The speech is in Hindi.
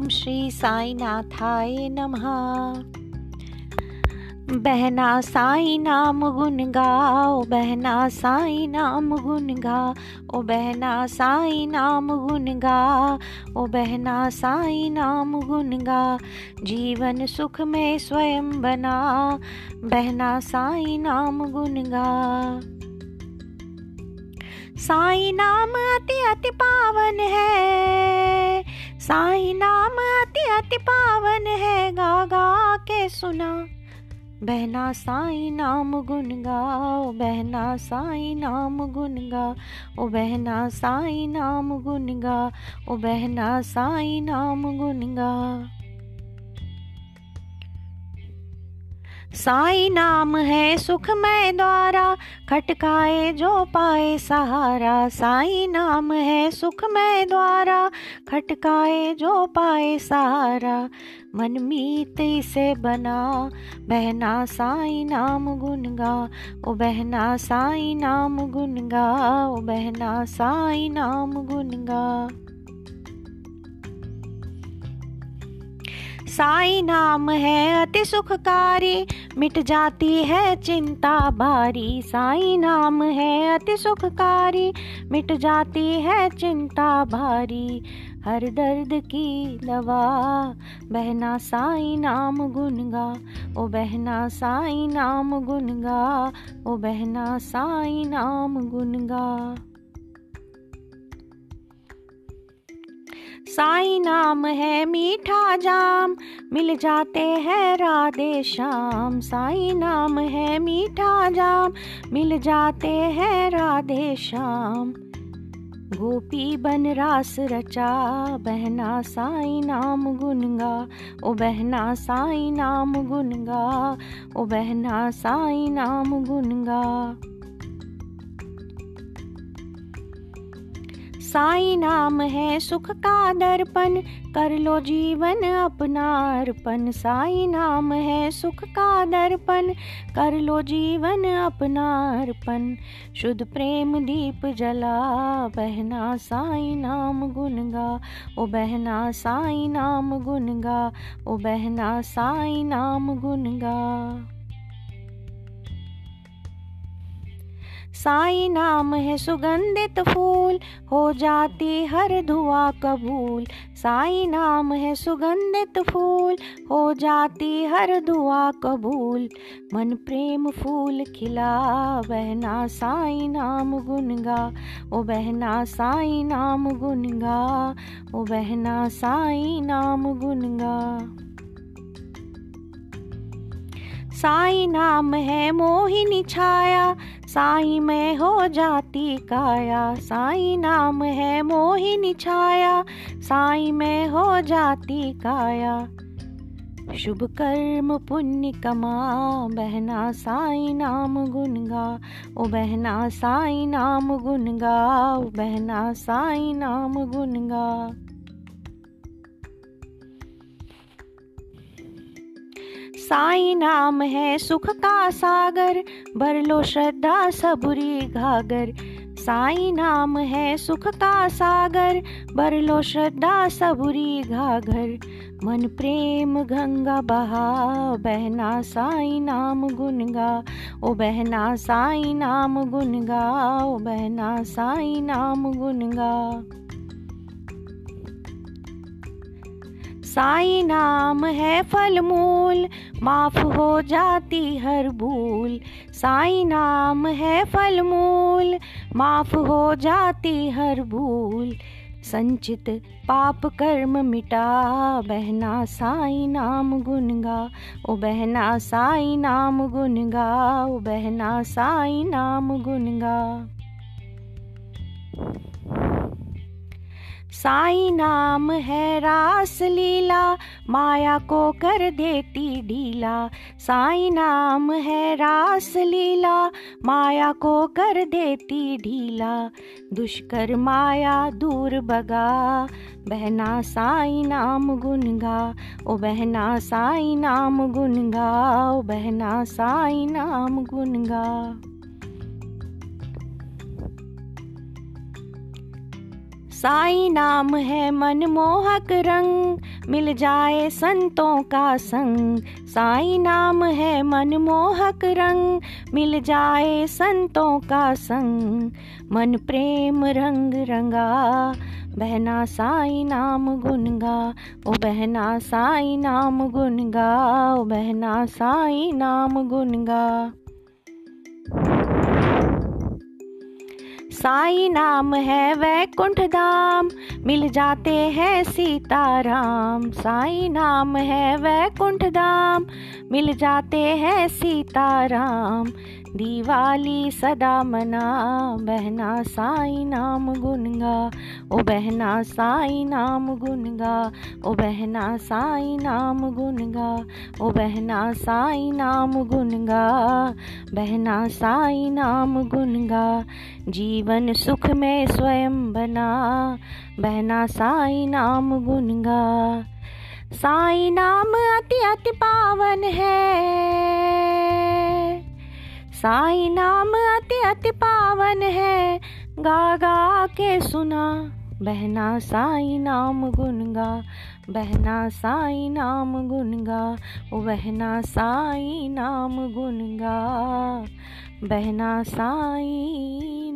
ओम श्री साईनाथाय नमः। बहना साई नाम गुन गाओ, बहना साई नाम गुन गा ओ बहना साई नाम गुन गा ओ बहना साई नाम गुन गा जीवन सुख में स्वयं बना, बहना साई नाम गुन गा साई नाम अति अति पावन है साई नाम अति अति पावन है गा गा के सुना। बहना साई नाम गुन गाओ बहना साई नाम गुन गा, ओ बहना साई नाम गुन गा, ओ बहना साई नाम गुन गा। साई नाम है सुखमय द्वारा, खटकाए जो पाए सहारा। साई नाम है सुखमय द्वारा, खटकाए जो पाए सहारा। मन मीत बना, बहना साई नाम गुनगा ओ बहना साई नाम गुनगा ओ बहना साई नाम गुन साई नाम है, अति सुखकारी। मिट जाती है चिंता भारी साई नाम है, अति सुखकारी। मिट जाती है चिंता भारी हर दर्द की दवा, बहना साई नाम गुनगा ओ बहना साई नाम गुनगा ओ बहना साई नाम गुन साई नाम है मीठा जाम, मिल जाते हैं राधे श्याम। साई नाम है मीठा जाम, मिल जाते हैं राधे श्याम। गोपी बन रास रचा, बहना साई नाम गुनगा ओ बहना साई नाम गुनगा ओ बहना साई नाम गुनगा साई नाम है, सुख का दर्पण। कर लो जीवन अपना अर्पण। साई नाम है, सुख का दर्पण। कर लो जीवन अपना अर्पण। शुद्ध प्रेम दीप जला, बहना साई नाम गुनगा ओ बहना साई नाम गुनगा ओ बहना साई नाम गुनगा साई नाम है सुगंधित फूल, हो जाती हर दुआ कबूल। साई नाम है सुगंधित फूल, हो जाती हर दुआ कबूल। मन प्रेम फूल खिला, बहना साई नाम गुनगा। ओ बहना साई नाम गुनगा, ओ बहना साई नाम गुनगा। साई नाम है मोहिनी छाया साई में हो जाती काया, साई नाम है मोहिनी छाया, साई में हो जाती काया। शुभ कर्म पुण्य कमा, बहना साई नाम गुनगा ओ बहना साई नाम गुनगा ओ बहना साई नाम गुनगा साई नाम है, सुख का सागर, भर लो श्रद्धा सबुरी घागर। साई नाम है, सुख का सागर, भर लो श्रद्धा सबुरी घाघर मन प्रेम गंगा बहा, बहना साई नाम गुनगा। ओ बहना साई नाम गुनगा, ओ बहना साई नाम गुनगा। साई नाम है फल मूल माफ़ हो जाती हर भूल। साई नाम है फल मूल माफ़ हो जाती हर भूल। संचित पाप कर्म मिटा, बहना साई नाम गुनगा ओ बहना साई नाम गुनगा ओ बहना साई नाम गुनगा साई नाम है रास लीला, माया को कर देती ढीला। साई नाम है रास लीला, माया को कर देती ढीला। दुष्कर माया दूर बगा बहना साई नाम गुनगा। ओ बहना साई नाम गुनगा, ओ बहना साई नाम गुनगा। साई नाम है मनमोहक रंग, मिल जाए संतों का संग। साई नाम है मनमोहक रंग, मिल जाए संतों का संग। मन प्रेम रंग रंगा, बहना साई नाम गुनगा ओ बहना साई नाम गुनगा ओ बहना साई नाम गुनगा साई नाम है वैकुंठ धाम मिल जाते हैं सीताराम। साई नाम है वैकुंठ धाम मिल जाते हैं सीताराम। दिवाली सदा मना, बहना साई नाम गुनगा, ओ बहना साई नाम गुनगा, ओ बहना साई नाम गुनगा, ओ बहना साई नाम गुनगा, बहना साई नाम गुनगा, जीवन सुख में स्वयं बना, बहना साई नाम गुनगा। साई नाम अति अति पावन है। साई नाम अति अति पावन है। गा गा के सुना, बहना साई नाम गुनगा बहना साई नाम गुनगा बहना साई नाम गुनगा बहना साई